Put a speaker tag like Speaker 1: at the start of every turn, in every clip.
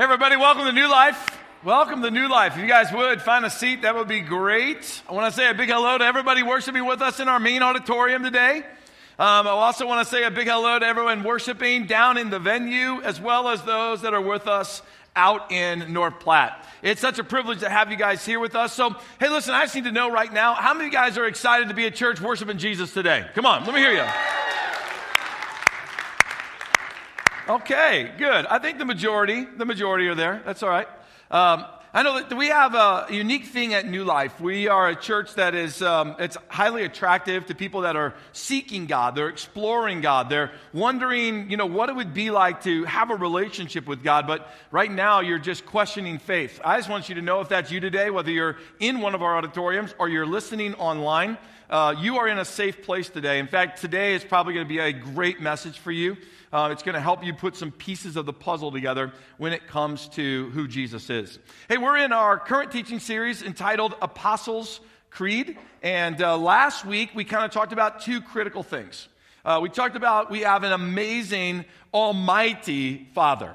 Speaker 1: Everybody, welcome to New Life. Welcome to New Life. If you guys would find a seat, that would be great. I want to say a big hello to everybody worshiping with us in our main auditorium today. Um, I also want to say a big hello to everyone worshiping down in the venue, as well as those that are with us out in North Platte. It's such a privilege to have you guys here with us. So, hey, listen, I just need to know right now how many of you guys are excited to be at church worshiping Jesus today? Come on, let me hear you. Okay, good. I think the majority, the majority are there. That's all right. Um, I know that we have a unique thing at New Life. We are a church that is um, it's highly attractive to people that are seeking God. They're exploring God. They're wondering, you know, what it would be like to have a relationship with God. But right now, you're just questioning faith. I just want you to know if that's you today, whether you're in one of our auditoriums or you're listening online, uh, you are in a safe place today. In fact, today is probably going to be a great message for you. Uh, it's going to help you put some pieces of the puzzle together when it comes to who Jesus is. Hey, we're in our current teaching series entitled Apostles' Creed. And uh, last week, we kind of talked about two critical things. Uh, we talked about we have an amazing, almighty Father.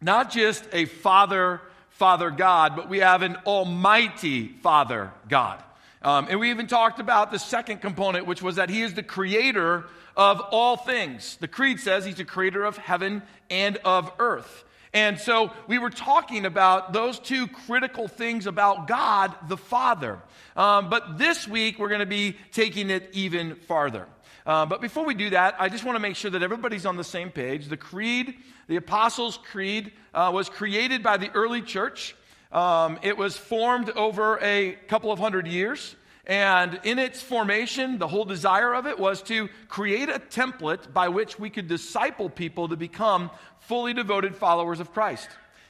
Speaker 1: Not just a Father, Father God, but we have an almighty Father God. Um, and we even talked about the second component, which was that He is the creator of all things. The Creed says he's the creator of heaven and of earth. And so we were talking about those two critical things about God the Father. Um, but this week we're going to be taking it even farther. Uh, but before we do that, I just want to make sure that everybody's on the same page. The Creed, the Apostles' Creed, uh, was created by the early church. Um, it was formed over a couple of hundred years. And in its formation, the whole desire of it was to create a template by which we could disciple people to become fully devoted followers of Christ.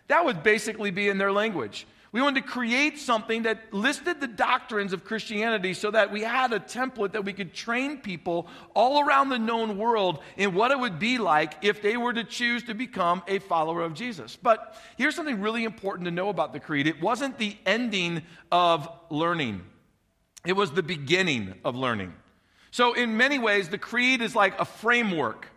Speaker 1: That would basically be in their language. We wanted to create something that listed the doctrines of Christianity so that we had a template that we could train people all around the known world in what it would be like if they were to choose to become a follower of Jesus. But here's something really important to know about the creed it wasn't the ending of learning. It was the beginning of learning. So, in many ways, the creed is like a framework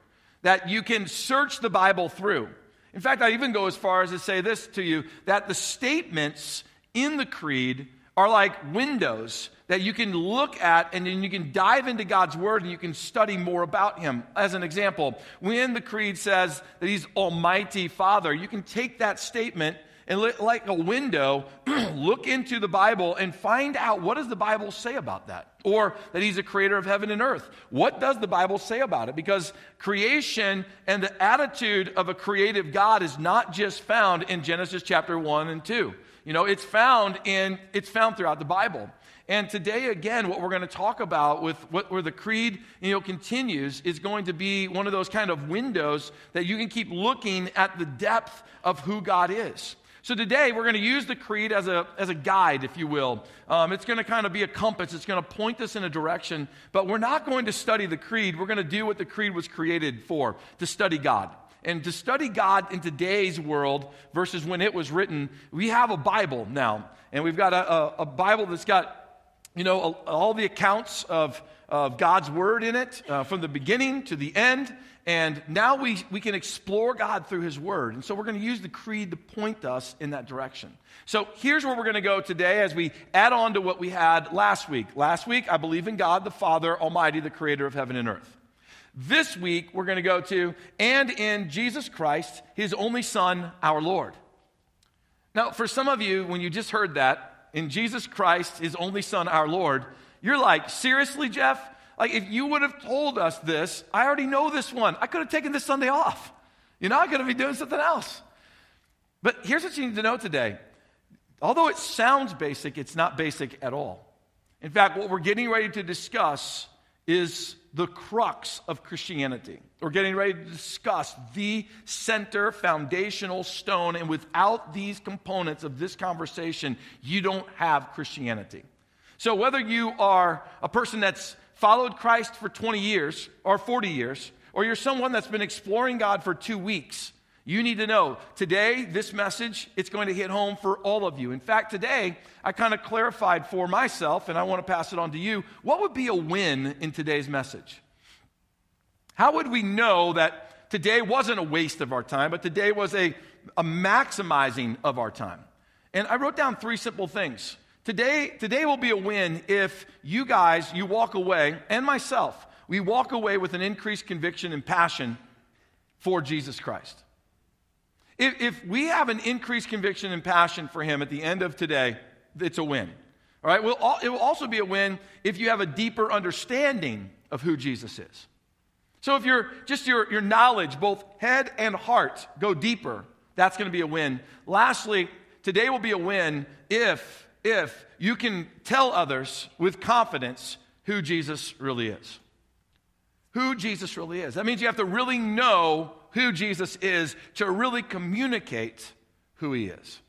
Speaker 1: that you can search the Bible through. In fact, I even go as far as to say this to you that the statements in the creed are like windows that you can look at and then you can dive into God's word and you can study more about him. As an example, when the creed says that he's almighty father, you can take that statement and like a window, look into the Bible and find out what does the Bible say about that? Or that he's a creator of heaven and earth. What does the Bible say about it? Because creation and the attitude of a creative God is not just found in Genesis chapter 1 and 2. You know, it's found in it's found throughout the Bible. And today, again, what we're going to talk about with what, where the creed you know, continues is going to be one of those kind of windows that you can keep looking at the depth of who God is. So today we're going to use the creed as a, as a guide, if you will. Um, it's going to kind of be a compass, it's going to point us in a direction, but we're not going to study the creed. We're going to do what the creed was created for to study God. And to study God in today's world versus when it was written, we have a Bible now. And we've got a, a, a Bible that's got, you know, all the accounts of, of God's word in it uh, from the beginning to the end. And now we, we can explore God through His Word. And so we're going to use the creed to point us in that direction. So here's where we're going to go today as we add on to what we had last week. Last week, I believe in God the Father Almighty, the creator of heaven and earth. This week, we're going to go to, and in Jesus Christ, His only Son, our Lord. Now, for some of you, when you just heard that, in Jesus Christ, His only Son, our Lord, you're like, seriously, Jeff? Like, if you would have told us this, I already know this one. I could have taken this Sunday off. You know, I could have been doing something else. But here's what you need to know today. Although it sounds basic, it's not basic at all. In fact, what we're getting ready to discuss is the crux of Christianity. We're getting ready to discuss the center foundational stone, and without these components of this conversation, you don't have Christianity. So, whether you are a person that's followed Christ for 20 years or 40 years, or you're someone that's been exploring God for two weeks, you need to know today, this message, it's going to hit home for all of you. In fact, today, I kind of clarified for myself, and I want to pass it on to you, what would be a win in today's message? How would we know that today wasn't a waste of our time, but today was a, a maximizing of our time. And I wrote down three simple things. Today, today will be a win if you guys, you walk away, and myself, we walk away with an increased conviction and passion for Jesus Christ. If, if we have an increased conviction and passion for Him at the end of today, it's a win. All right? Well, it will also be a win if you have a deeper understanding of who Jesus is. So if you're just your, your knowledge, both head and heart, go deeper, that's going to be a win. Lastly, today will be a win if, if you can tell others with confidence who Jesus really is. Who Jesus really is. That means you have to really know who Jesus is to really communicate who he is.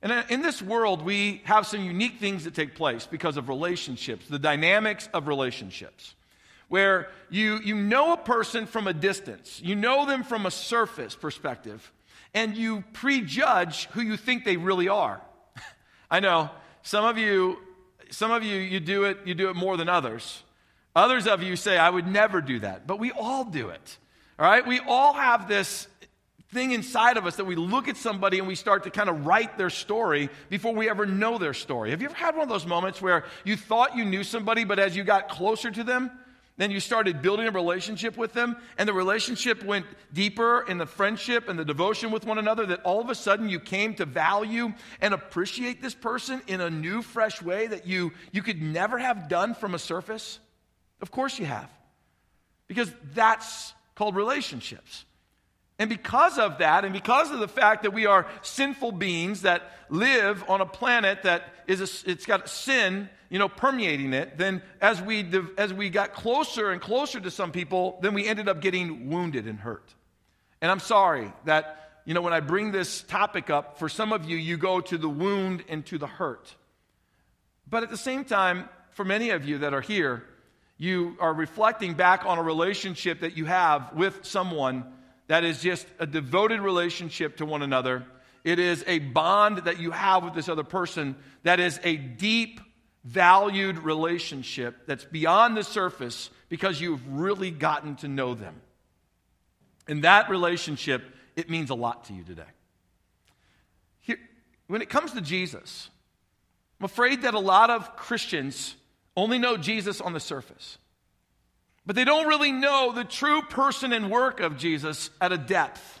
Speaker 1: And uh, in this world, we have some unique things that take place because of relationships, the dynamics of relationships, where you, you know a person from a distance, you know them from a surface perspective, and you prejudge who you think they really are. I know some of you, some of you, you do it, you do it more than others. Others of you say, I would never do that, but we all do it. All right? We all have this thing inside of us that we look at somebody and we start to kind of write their story before we ever know their story. Have you ever had one of those moments where you thought you knew somebody, but as you got closer to them, then you started building a relationship with them, and the relationship went deeper in the friendship and the devotion with one another, that all of a sudden you came to value and appreciate this person in a new, fresh way that you, you could never have done from a surface? Of course you have. Because that's called relationships. And because of that, and because of the fact that we are sinful beings that live on a planet that is a, it's got sin, you know, permeating it, then as we as we got closer and closer to some people, then we ended up getting wounded and hurt. And I'm sorry that you know when I bring this topic up, for some of you, you go to the wound and to the hurt. But at the same time, for many of you that are here, you are reflecting back on a relationship that you have with someone that is just a devoted relationship to one another. It is a bond that you have with this other person that is a deep, valued relationship that's beyond the surface because you've really gotten to know them. And that relationship, it means a lot to you today. Here, when it comes to Jesus, I'm afraid that a lot of Christians only know Jesus on the surface. But they don't really know the true person and work of Jesus at a depth.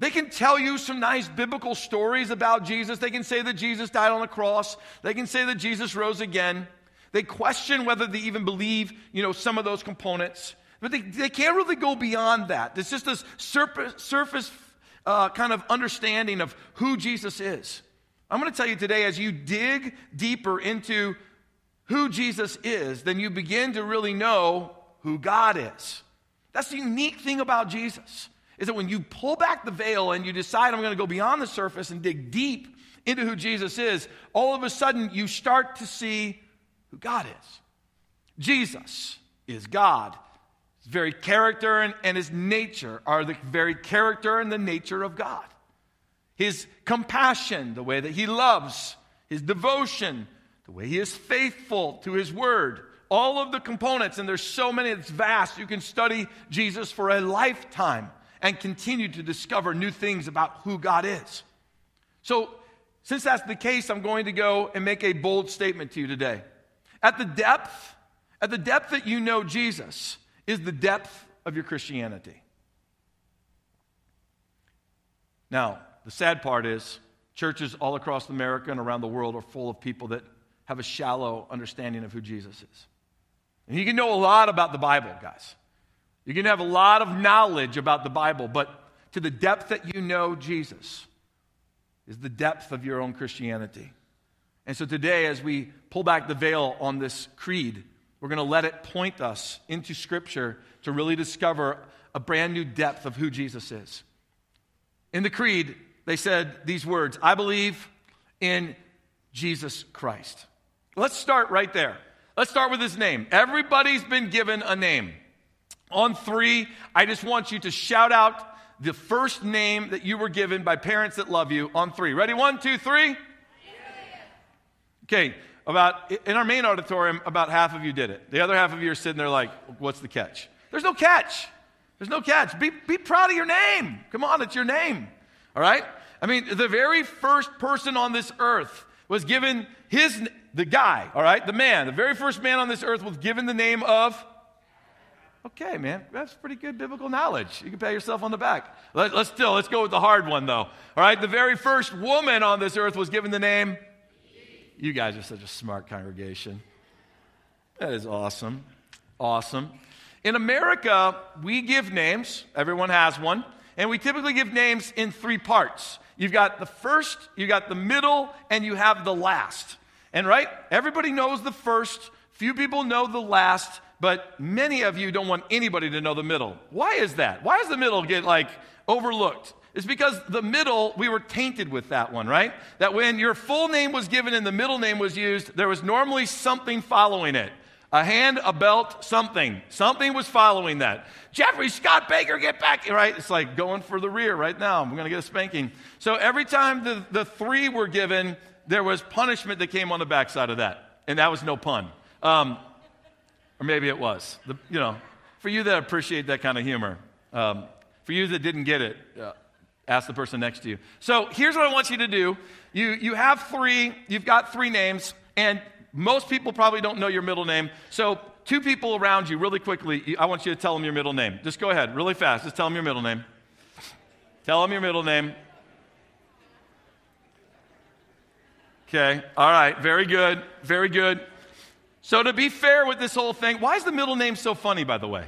Speaker 1: They can tell you some nice biblical stories about Jesus. They can say that Jesus died on the cross. They can say that Jesus rose again. They question whether they even believe, you know, some of those components. But they, they can't really go beyond that. It's just this surface, surface uh, kind of understanding of who Jesus is. I'm going to tell you today, as you dig deeper into who Jesus is, then you begin to really know who God is. That's the unique thing about Jesus, is that when you pull back the veil and you decide I'm going to go beyond the surface and dig deep into who Jesus is, all of a sudden you start to see who God is. Jesus is God. His very character and, and his nature are the very character and the nature of God. His compassion, the way that he loves, his devotion, the way he is faithful to his word, all of the components, and there's so many, it's vast. You can study Jesus for a lifetime and continue to discover new things about who God is. So, since that's the case, I'm going to go and make a bold statement to you today. At the depth, at the depth that you know Jesus, is the depth of your Christianity. Now, the sad part is, churches all across America and around the world are full of people that have a shallow understanding of who Jesus is. And you can know a lot about the Bible, guys. You can have a lot of knowledge about the Bible, but to the depth that you know Jesus is the depth of your own Christianity. And so today, as we pull back the veil on this creed, we're going to let it point us into Scripture to really discover a brand new depth of who Jesus is. In the creed, they said these words I believe in Jesus Christ. Let's start right there. Let's start with his name. Everybody's been given a name. On three, I just want you to shout out the first name that you were given by parents that love you on three. Ready? One, two, three. Okay, about in our main auditorium, about half of you did it. The other half of you are sitting there like, what's the catch? There's no catch. There's no catch. Be, be proud of your name. Come on, it's your name. All right? I mean, the very first person on this earth was given his, the guy, all right, the man, the very first man on this earth was given the name of. Okay, man, that's pretty good biblical knowledge. You can pat yourself on the back. Let, us still, let's go with the hard one, though. All right, the very first woman on this earth was given the name. You guys are such a smart congregation. That is awesome. Awesome. In America, we give names, everyone has one, and we typically give names in three parts. You've got the first, you've got the middle, and you have the last. And right, everybody knows the first, few people know the last, but many of you don't want anybody to know the middle. Why is that? Why does the middle get like overlooked? It's because the middle, we were tainted with that one, right? That when your full name was given and the middle name was used, there was normally something following it. A hand, a belt, something. Something was following that. Jeffrey Scott Baker, get back. Right? It's like going for the rear right now. I'm going to get a spanking. So every time the, the three were given, there was punishment that came on the backside of that. And that was no pun. Um, or maybe it was. The, you know, for you that appreciate that kind of humor, um, for you that didn't get it, uh, ask the person next to you. So here's what I want you to do. You, you have three, you've got three names, and most people probably don't know your middle name. So, two people around you, really quickly, I want you to tell them your middle name. Just go ahead, really fast. Just tell them your middle name. Tell them your middle name. Okay, all right, very good, very good. So, to be fair with this whole thing, why is the middle name so funny, by the way?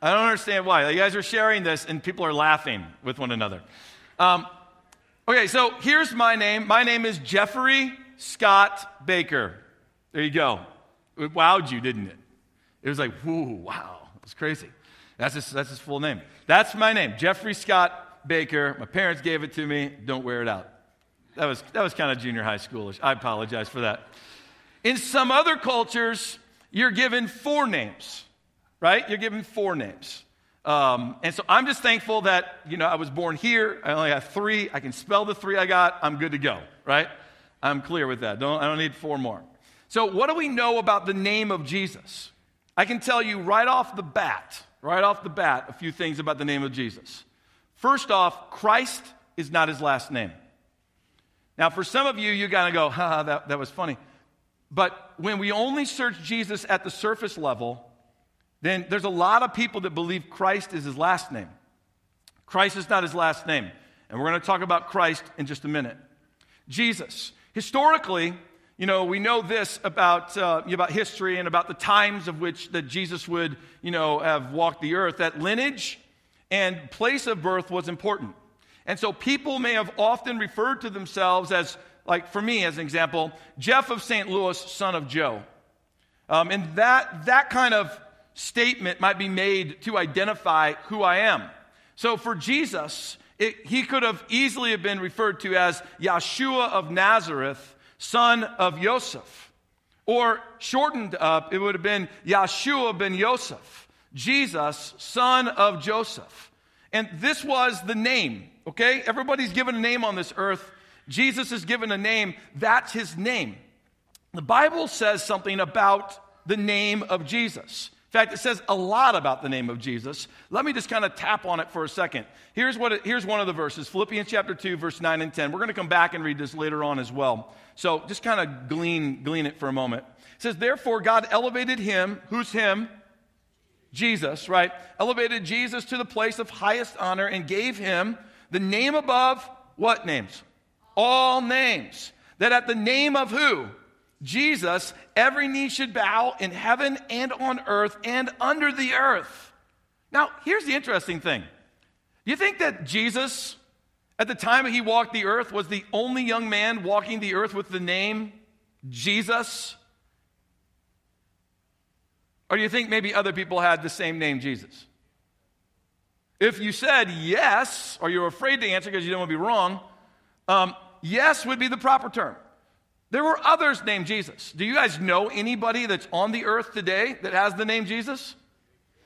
Speaker 1: I don't understand why. You guys are sharing this and people are laughing with one another. Um, okay, so here's my name. My name is Jeffrey Scott Baker. There you go. It wowed you, didn't it? It was like, whoo, wow. It's crazy. That's his, that's his full name. That's my name, Jeffrey Scott Baker. My parents gave it to me. Don't wear it out. That was, that was kind of junior high schoolish. I apologize for that. In some other cultures, you're given four names, right? You're given four names. Um, and so I'm just thankful that, you know, I was born here. I only have three. I can spell the three I got. I'm good to go, right? I'm clear with that. Don't, I don't need four more. So, what do we know about the name of Jesus? I can tell you right off the bat, right off the bat, a few things about the name of Jesus. First off, Christ is not his last name. Now, for some of you, you got to go, ha, that, that was funny. But when we only search Jesus at the surface level, then there's a lot of people that believe Christ is his last name. Christ is not his last name. And we're going to talk about Christ in just a minute. Jesus. Historically, you know, we know this about, uh, about history and about the times of which that Jesus would, you know, have walked the earth, that lineage and place of birth was important. And so people may have often referred to themselves as, like for me as an example, Jeff of St. Louis, son of Joe. Um, and that, that kind of statement might be made to identify who I am. So for Jesus, it, he could have easily have been referred to as Yeshua of Nazareth, son of Joseph. Or shortened up, it would have been Yeshua ben Yosef, Jesus, son of Joseph. And this was the name, okay? Everybody's given a name on this earth. Jesus is given a name. That's his name. The Bible says something about the name of Jesus. In fact, it says a lot about the name of Jesus. Let me just kind of tap on it for a second. Here's, what it, here's one of the verses Philippians chapter 2, verse 9 and 10. We're going to come back and read this later on as well. So just kind of glean, glean it for a moment. It says, Therefore, God elevated him. Who's him? Jesus, right? Elevated Jesus to the place of highest honor and gave him the name above what names? All names. That at the name of who? Jesus, every knee should bow in heaven and on earth and under the earth. Now, here's the interesting thing. Do you think that Jesus, at the time he walked the earth, was the only young man walking the earth with the name Jesus? Or do you think maybe other people had the same name, Jesus? If you said yes, or you're afraid to answer because you don't want to be wrong, um, yes would be the proper term. There were others named Jesus. Do you guys know anybody that's on the earth today that has the name Jesus?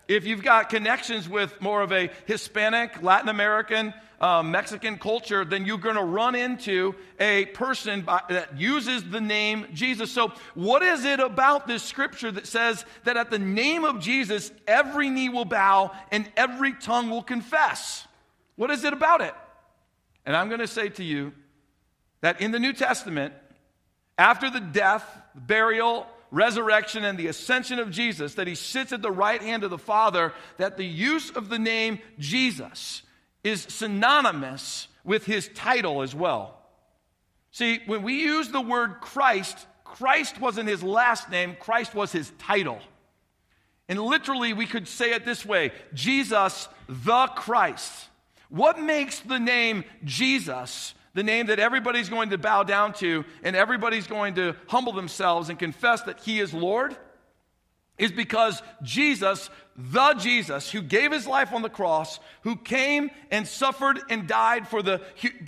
Speaker 1: If you've got connections with more of a Hispanic, Latin American, uh, Mexican culture, then you're going to run into a person by, that uses the name Jesus. So, what is it about this scripture that says that at the name of Jesus, every knee will bow and every tongue will confess? What is it about it? And I'm going to say to you that in the New Testament, after the death, burial, resurrection, and the ascension of Jesus, that he sits at the right hand of the Father, that the use of the name Jesus is synonymous with his title as well. See, when we use the word Christ, Christ wasn't his last name, Christ was his title. And literally, we could say it this way Jesus the Christ. What makes the name Jesus the name that everybody's going to bow down to and everybody's going to humble themselves and confess that he is Lord? Is because Jesus, the Jesus who gave his life on the cross, who came and suffered and died for the,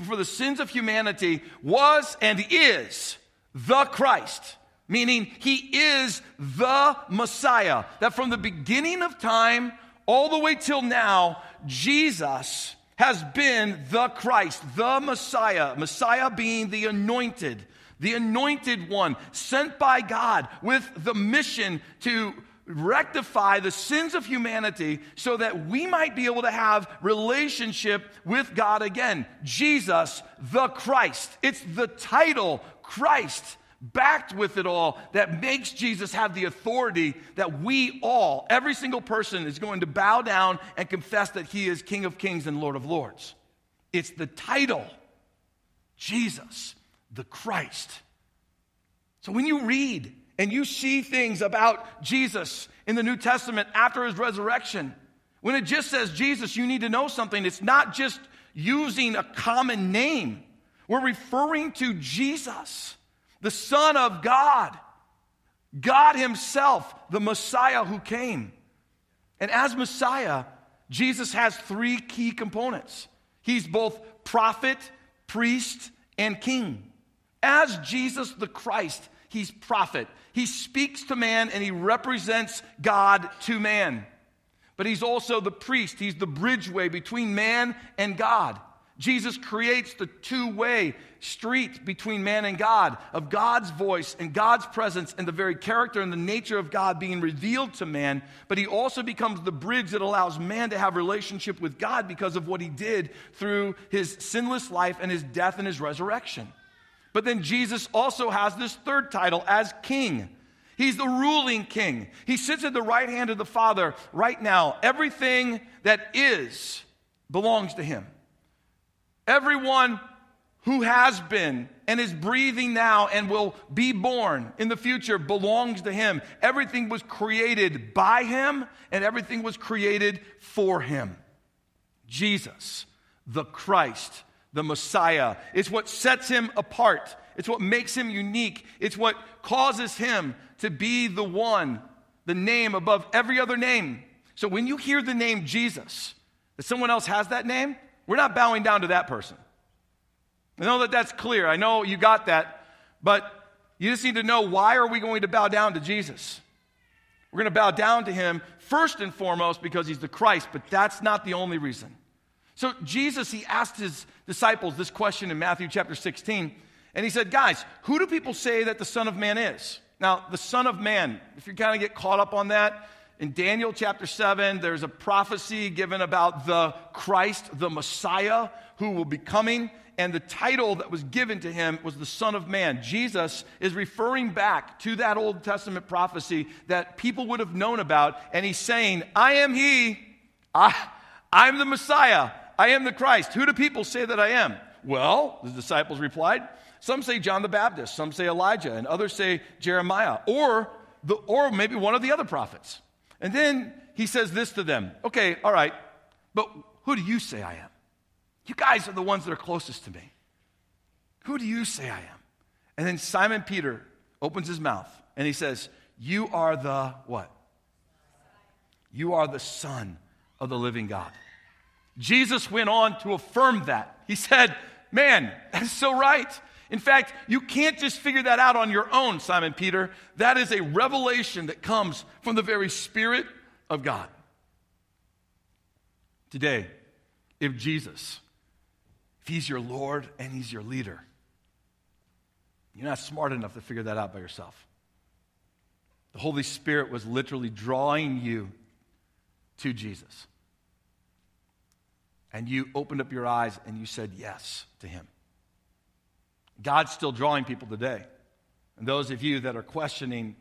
Speaker 1: for the sins of humanity, was and is the Christ meaning he is the Messiah. That from the beginning of time all the way till now, Jesus has been the Christ, the Messiah, Messiah being the anointed, the anointed one sent by God with the mission to rectify the sins of humanity so that we might be able to have relationship with God again. Jesus, the Christ. It's the title Christ backed with it all that makes Jesus have the authority that we all, every single person, is going to bow down and confess that he is King of Kings and Lord of Lords. It's the title Jesus, the Christ. So when you read and you see things about Jesus in the New Testament after his resurrection, when it just says Jesus, you need to know something. It's not just using a common name, we're referring to Jesus the Son of God, God Himself, the Messiah who came. And as Messiah, Jesus has three key components He's both prophet, priest, and king. As Jesus the Christ, He's prophet. He speaks to man and He represents God to man. But He's also the priest, He's the bridgeway between man and God. Jesus creates the two way street between man and God, of God's voice and God's presence and the very character and the nature of God being revealed to man. But he also becomes the bridge that allows man to have relationship with God because of what he did through his sinless life and his death and his resurrection. But then Jesus also has this third title as king. He's the ruling king. He sits at the right hand of the Father right now. Everything that is belongs to him. Everyone who has been and is breathing now and will be born in the future belongs to him. Everything was created by him and everything was created for him. Jesus, the Christ, the Messiah, is what sets him apart. It's what makes him unique. It's what causes him to be the one, the name above every other name. So when you hear the name Jesus, that someone else has that name, we're not bowing down to that person. I know that that's clear. I know you got that. But you just need to know why are we going to bow down to Jesus? We're going to bow down to him first and foremost because he's the Christ, but that's not the only reason. So Jesus, he asked his disciples this question in Matthew chapter 16, and he said, Guys, who do people say that the Son of Man is? Now, the Son of Man, if you kind of get caught up on that, in Daniel chapter 7, there's a prophecy given about the Christ, the Messiah, who will be coming. And the title that was given to him was the Son of Man. Jesus is referring back to that Old Testament prophecy that people would have known about. And he's saying, I am he. I, I'm the Messiah. I am the Christ. Who do people say that I am? Well, the disciples replied, some say John the Baptist, some say Elijah, and others say Jeremiah, or, the, or maybe one of the other prophets. And then he says this to them Okay, all right, but who do you say I am? You guys are the ones that are closest to me. Who do you say I am? And then Simon Peter opens his mouth and he says, You are the what? You are the Son of the living God. Jesus went on to affirm that. He said, Man, that's so right. In fact, you can't just figure that out on your own, Simon Peter. That is a revelation that comes from the very Spirit of God. Today, if Jesus, if he's your Lord and he's your leader, you're not smart enough to figure that out by yourself. The Holy Spirit was literally drawing you to Jesus. And you opened up your eyes and you said yes to him. God's still drawing people today. And those of you that are questioning,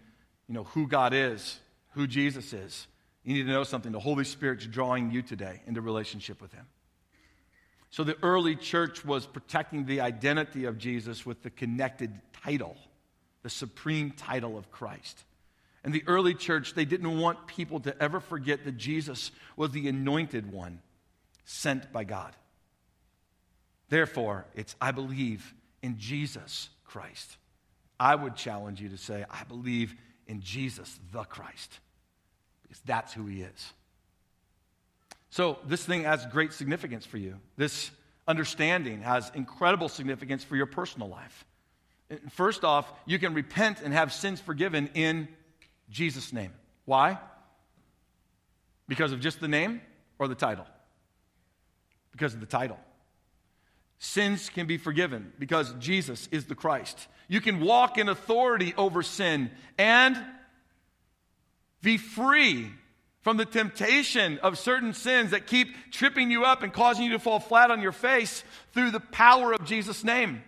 Speaker 1: you know, who God is, who Jesus is, you need to know something. The Holy Spirit's drawing you today into relationship with him. So the early church was protecting the identity of Jesus with the connected title, the supreme title of Christ. And the early church, they didn't want people to ever forget that Jesus was the anointed one sent by God. Therefore, it's I believe in Jesus Christ. I would challenge you to say, I believe in Jesus the Christ, because that's who he is. So, this thing has great significance for you. This understanding has incredible significance for your personal life. First off, you can repent and have sins forgiven in Jesus' name. Why? Because of just the name or the title? Because of the title. Sins can be forgiven because Jesus is the Christ. You can walk in authority over sin and be free from the temptation of certain sins that keep tripping you up and causing you to fall flat on your face through the power of Jesus' name.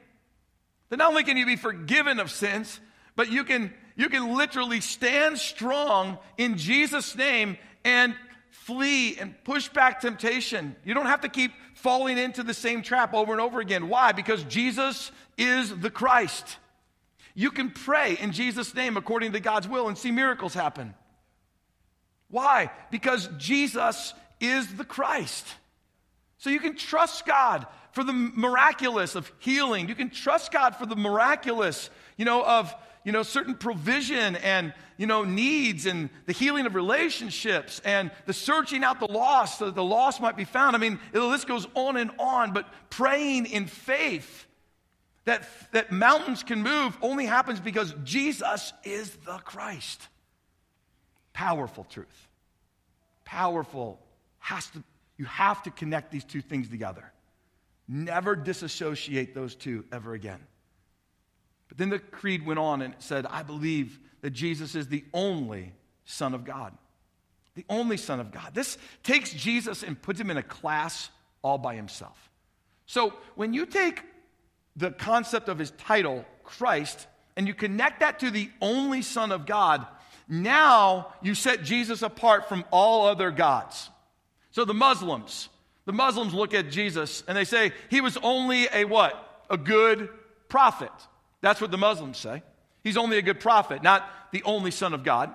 Speaker 1: That not only can you be forgiven of sins, but you can, you can literally stand strong in Jesus' name and flee and push back temptation. You don't have to keep falling into the same trap over and over again. Why? Because Jesus is the Christ. You can pray in Jesus' name according to God's will and see miracles happen. Why? Because Jesus is the Christ. So you can trust God for the miraculous of healing. You can trust God for the miraculous, you know, of you know certain provision and you know needs and the healing of relationships and the searching out the lost so that the lost might be found. I mean, the list goes on and on. But praying in faith that that mountains can move only happens because Jesus is the Christ. Powerful truth. Powerful has to you have to connect these two things together. Never disassociate those two ever again. But then the creed went on and said, I believe that Jesus is the only Son of God. The only Son of God. This takes Jesus and puts him in a class all by himself. So when you take the concept of his title, Christ, and you connect that to the only Son of God, now you set Jesus apart from all other gods. So the Muslims, the Muslims look at Jesus and they say he was only a what? A good prophet. That's what the Muslims say. He's only a good prophet, not the only son of God.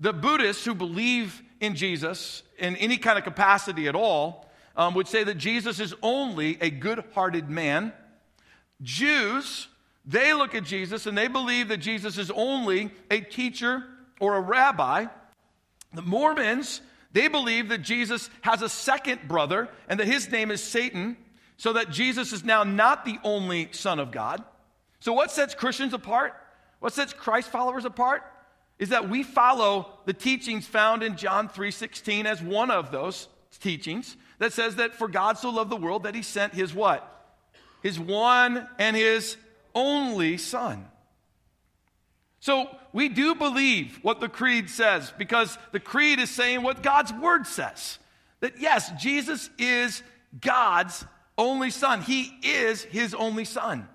Speaker 1: The Buddhists who believe in Jesus in any kind of capacity at all um, would say that Jesus is only a good hearted man. Jews, they look at Jesus and they believe that Jesus is only a teacher or a rabbi. The Mormons, they believe that Jesus has a second brother and that his name is Satan, so that Jesus is now not the only Son of God. So, what sets Christians apart? What sets Christ followers apart? Is that we follow the teachings found in John 3:16 as one of those teachings that says that for God so loved the world that he sent his what? His one and his only son. So we do believe what the creed says because the creed is saying what God's word says. That yes, Jesus is God's only son. He is his only son.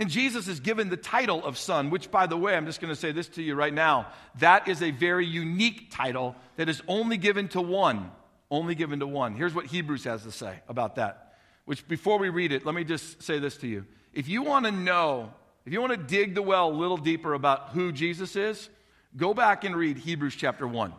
Speaker 1: And Jesus is given the title of son, which, by the way, I'm just going to say this to you right now. That is a very unique title that is only given to one. Only given to one. Here's what Hebrews has to say about that. Which, before we read it, let me just say this to you. If you want to know if you want to dig the well a little deeper about who Jesus is, go back and read Hebrews chapter 1.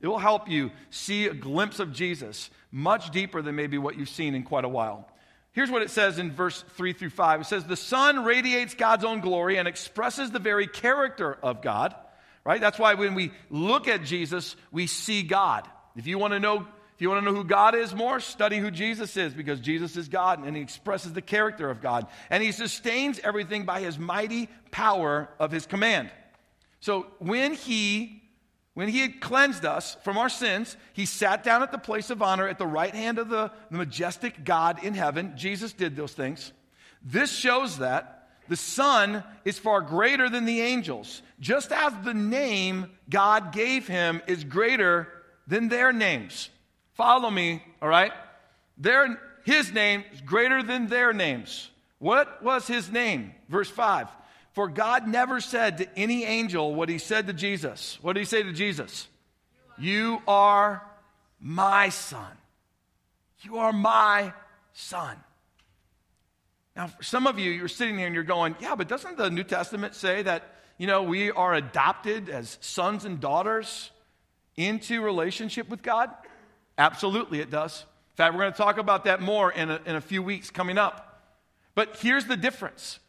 Speaker 1: It will help you see a glimpse of Jesus much deeper than maybe what you've seen in quite a while. Here's what it says in verse 3 through 5. It says, The Son radiates God's own glory and expresses the very character of God. Right? That's why when we look at Jesus, we see God. If you want to know if you want to know who God is more, study who Jesus is because Jesus is God and he expresses the character of God. And he sustains everything by his mighty power of his command. So when he when he had cleansed us from our sins, he sat down at the place of honor at the right hand of the, the majestic God in heaven. Jesus did those things. This shows that the Son is far greater than the angels, just as the name God gave him is greater than their names. Follow me, all right? Their, his name is greater than their names. What was his name? Verse 5. For God never said to any angel what he said to Jesus. What did he say to Jesus? You are my son. You are my son. Now, for some of you, you're sitting here and you're going, yeah, but doesn't the New Testament say that, you know, we are adopted as sons and daughters into relationship with God? Absolutely, it does. In fact, we're going to talk about that more in a, in a few weeks coming up. But here's the difference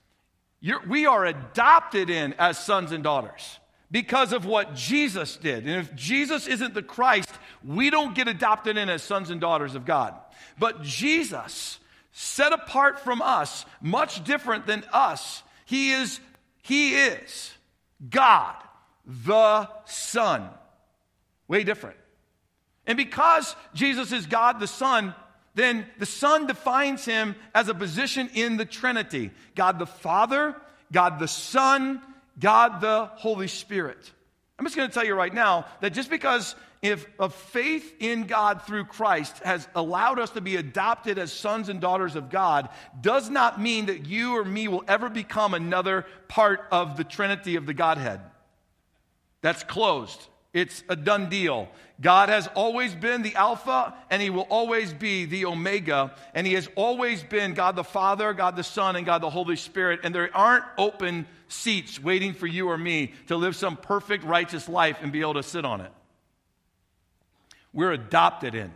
Speaker 1: you're, we are adopted in as sons and daughters because of what Jesus did. And if Jesus isn't the Christ, we don't get adopted in as sons and daughters of God. But Jesus, set apart from us, much different than us, he is he is God, the Son. Way different. And because Jesus is God the Son, then the Son defines him as a position in the Trinity God the Father, God the Son, God the Holy Spirit. I'm just going to tell you right now that just because if a faith in God through Christ has allowed us to be adopted as sons and daughters of God does not mean that you or me will ever become another part of the Trinity of the Godhead. That's closed. It's a done deal. God has always been the Alpha and He will always be the Omega. And He has always been God the Father, God the Son, and God the Holy Spirit. And there aren't open seats waiting for you or me to live some perfect, righteous life and be able to sit on it. We're adopted in.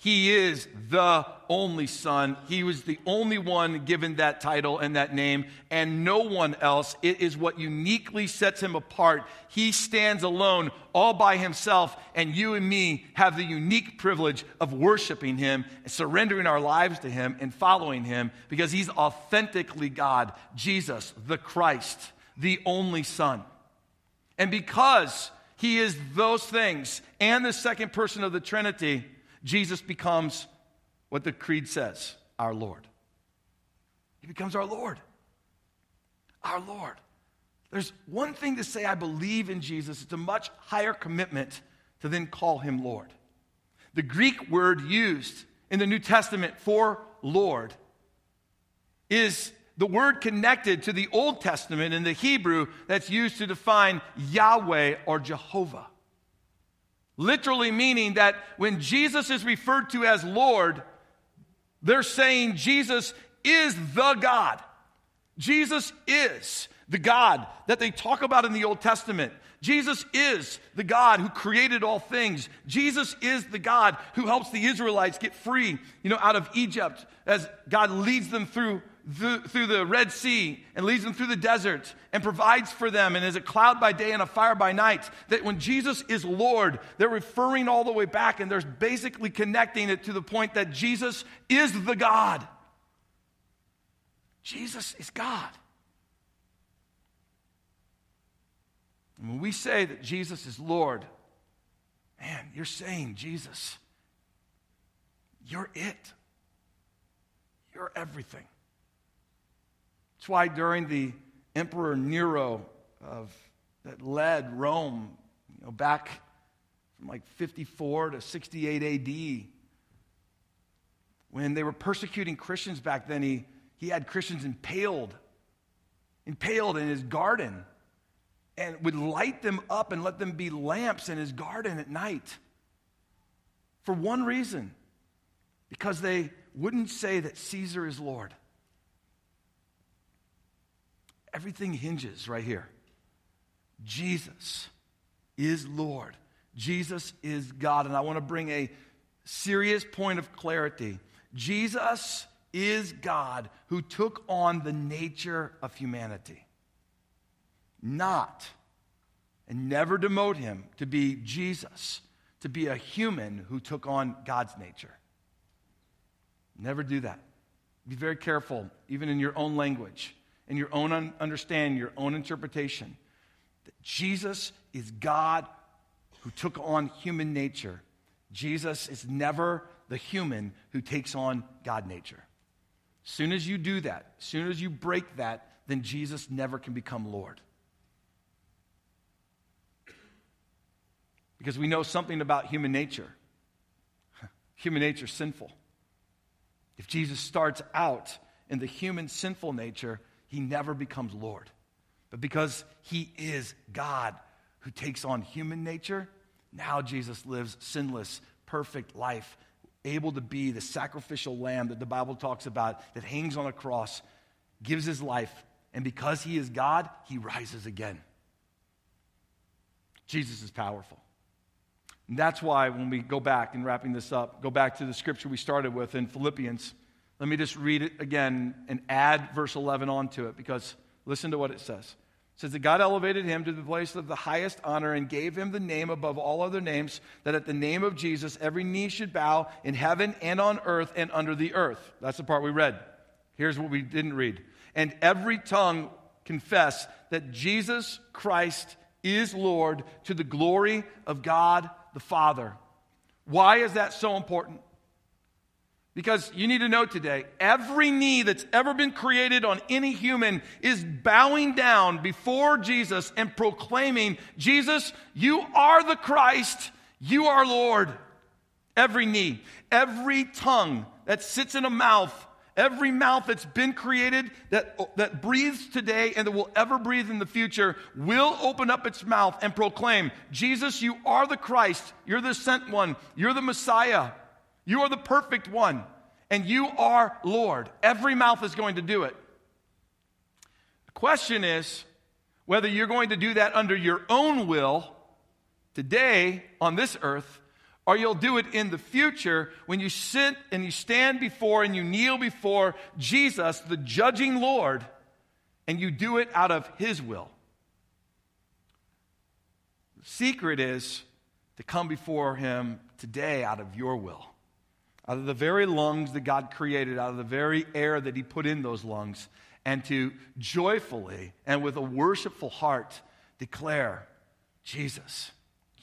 Speaker 1: He is the only Son. He was the only one given that title and that name, and no one else. It is what uniquely sets him apart. He stands alone, all by himself, and you and me have the unique privilege of worshiping him, and surrendering our lives to him, and following him because he's authentically God, Jesus, the Christ, the only Son. And because he is those things and the second person of the Trinity, Jesus becomes what the creed says our Lord. He becomes our Lord. Our Lord. There's one thing to say, I believe in Jesus. It's a much higher commitment to then call him Lord. The Greek word used in the New Testament for Lord is the word connected to the Old Testament in the Hebrew that's used to define Yahweh or Jehovah. Literally meaning that when Jesus is referred to as Lord, they're saying Jesus is the God. Jesus is the God that they talk about in the Old Testament. Jesus is the God who created all things. Jesus is the God who helps the Israelites get free, you know, out of Egypt as God leads them through through the Red Sea and leads them through the desert and provides for them and is a cloud by day and a fire by night. That when Jesus is Lord, they're referring all the way back and they're basically connecting it to the point that Jesus is the God. Jesus is God. And when we say that Jesus is Lord, man, you're saying, Jesus, you're it. You're everything. That's why during the Emperor Nero of, that led Rome, you know, back from like 54 to 68 AD, when they were persecuting Christians back then, he, he had Christians impaled, impaled in his garden, and would light them up and let them be lamps in his garden at night. For one reason because they wouldn't say that Caesar is Lord. Everything hinges right here. Jesus is Lord. Jesus is God. And I want to bring a serious point of clarity. Jesus is God who took on the nature of humanity. Not, and never demote him to be Jesus, to be a human who took on God's nature. Never do that. Be very careful, even in your own language and your own understanding, your own interpretation, that Jesus is God who took on human nature. Jesus is never the human who takes on God nature. As soon as you do that, as soon as you break that, then Jesus never can become Lord. Because we know something about human nature. Human nature is sinful. If Jesus starts out in the human sinful nature, he never becomes Lord. But because he is God who takes on human nature, now Jesus lives sinless, perfect life, able to be the sacrificial lamb that the Bible talks about that hangs on a cross, gives his life, and because he is God, he rises again. Jesus is powerful. And that's why when we go back and wrapping this up, go back to the scripture we started with in Philippians. Let me just read it again and add verse 11 onto it because listen to what it says. It says that God elevated him to the place of the highest honor and gave him the name above all other names, that at the name of Jesus every knee should bow in heaven and on earth and under the earth. That's the part we read. Here's what we didn't read. And every tongue confess that Jesus Christ is Lord to the glory of God the Father. Why is that so important? Because you need to know today, every knee that's ever been created on any human is bowing down before Jesus and proclaiming, Jesus, you are the Christ, you are Lord. Every knee, every tongue that sits in a mouth Every mouth that's been created, that, that breathes today, and that will ever breathe in the future, will open up its mouth and proclaim, Jesus, you are the Christ. You're the sent one. You're the Messiah. You are the perfect one. And you are Lord. Every mouth is going to do it. The question is whether you're going to do that under your own will today on this earth or you'll do it in the future when you sit and you stand before and you kneel before Jesus, the judging Lord, and you do it out of His will. The secret is to come before Him today out of your will, out of the very lungs that God created, out of the very air that He put in those lungs, and to joyfully and with a worshipful heart declare, Jesus,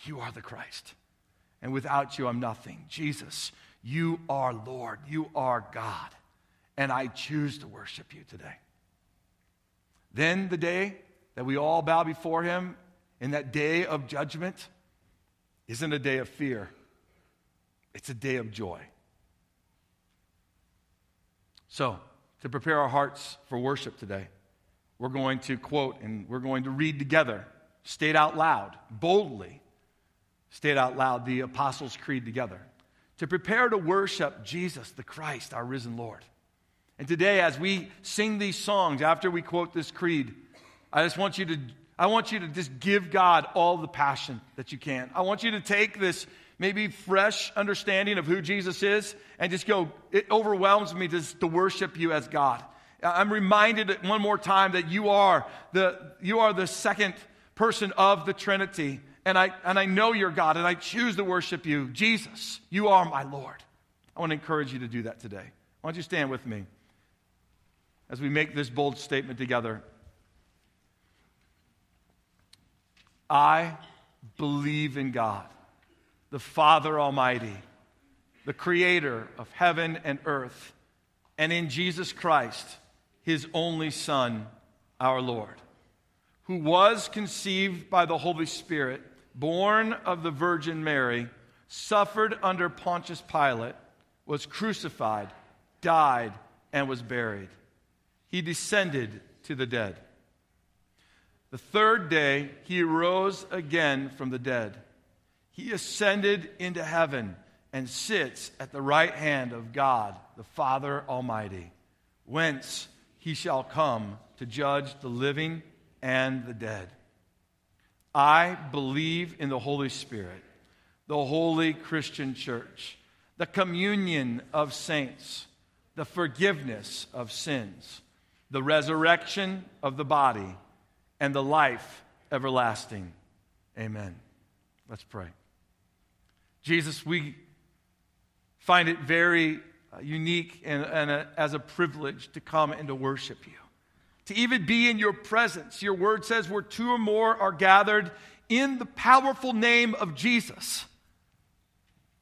Speaker 1: you are the Christ and without you, I'm nothing. Jesus, you are Lord. You are God. And I choose to worship you today. Then the day that we all bow before him in that day of judgment isn't a day of fear, it's a day of joy. So, to prepare our hearts for worship today, we're going to quote and we're going to read together, state out loud, boldly, state out loud the Apostles' Creed together to prepare to worship Jesus, the Christ, our risen Lord. And today, as we sing these songs after we quote this creed, I just want you to, I want you to just give God all the passion that you can. I want you to take this maybe fresh understanding of who Jesus is and just go, it overwhelms me just to worship you as God. I'm reminded one more time that you are the, you are the second person of the Trinity and I, and I know you're God, and I choose to worship you. Jesus, you are my Lord. I want to encourage you to do that today. Why don't you stand with me as we make this bold statement together? I believe in God, the Father Almighty, the Creator of heaven and earth, and in Jesus Christ, His only Son, our Lord, who was conceived by the Holy Spirit born of the Virgin Mary, suffered under Pontius Pilate, was crucified, died, and was buried. He descended to the dead. The third day, he rose again from the dead. He ascended into heaven and sits at the right hand of God, the Father Almighty, whence he shall come to judge the living and the dead. I believe in the Holy Spirit, the holy Christian church, the communion of saints, the forgiveness of sins, the resurrection of the body, and the life everlasting. Amen. Let's pray. Jesus, we find it very uh, unique and, and a, as a privilege to come and to worship you to even be in your presence. Your word says where two or more are gathered in the powerful name of Jesus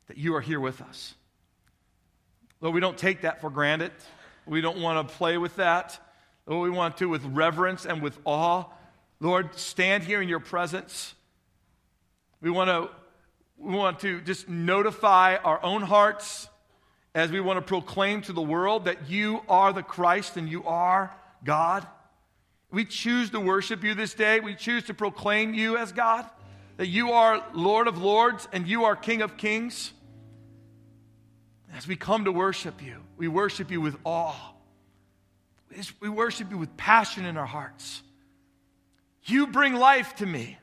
Speaker 1: that you are here with us. Lord, we don't take that for granted. We don't want to play with that. Lord, we want to with reverence and with awe. Lord, stand here in your presence. We want to, we want to just notify our own hearts as we want to proclaim to the world that you are the Christ and you are God. We choose to worship you this day. We choose to proclaim you as God, that you are Lord of lords and you are King of kings. As we come to worship you, we worship you with awe. We worship you with passion in our hearts. You bring life to me.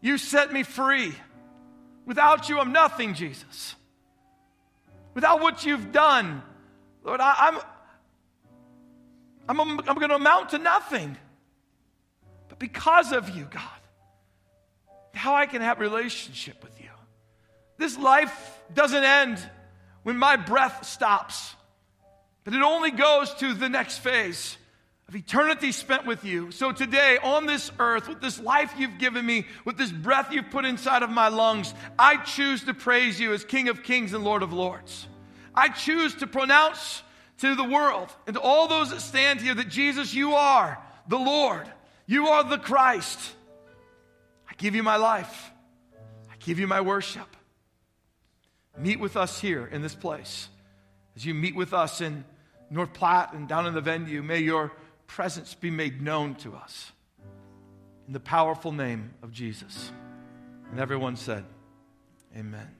Speaker 1: You set me free. Without you, I'm nothing, Jesus. Without what you've done, Lord, I, am I'm, I'm, I'm going to amount to nothing. But because of you, God, how I can have relationship with you. This life doesn't end when my breath stops, but it only goes to the next phase of eternity spent with you. So today, on this earth, with this life you've given me, with this breath you've put inside of my lungs, I choose to praise you as King of Kings and Lord of Lords. I choose to pronounce to the world and to all those that stand here that Jesus, you are the Lord. You are the Christ. I give you my life. I give you my worship. Meet with us here in this place. As you meet with us in North Platte and down in the venue, may your presence be made known to us. In the powerful name of Jesus. And everyone said, Amen.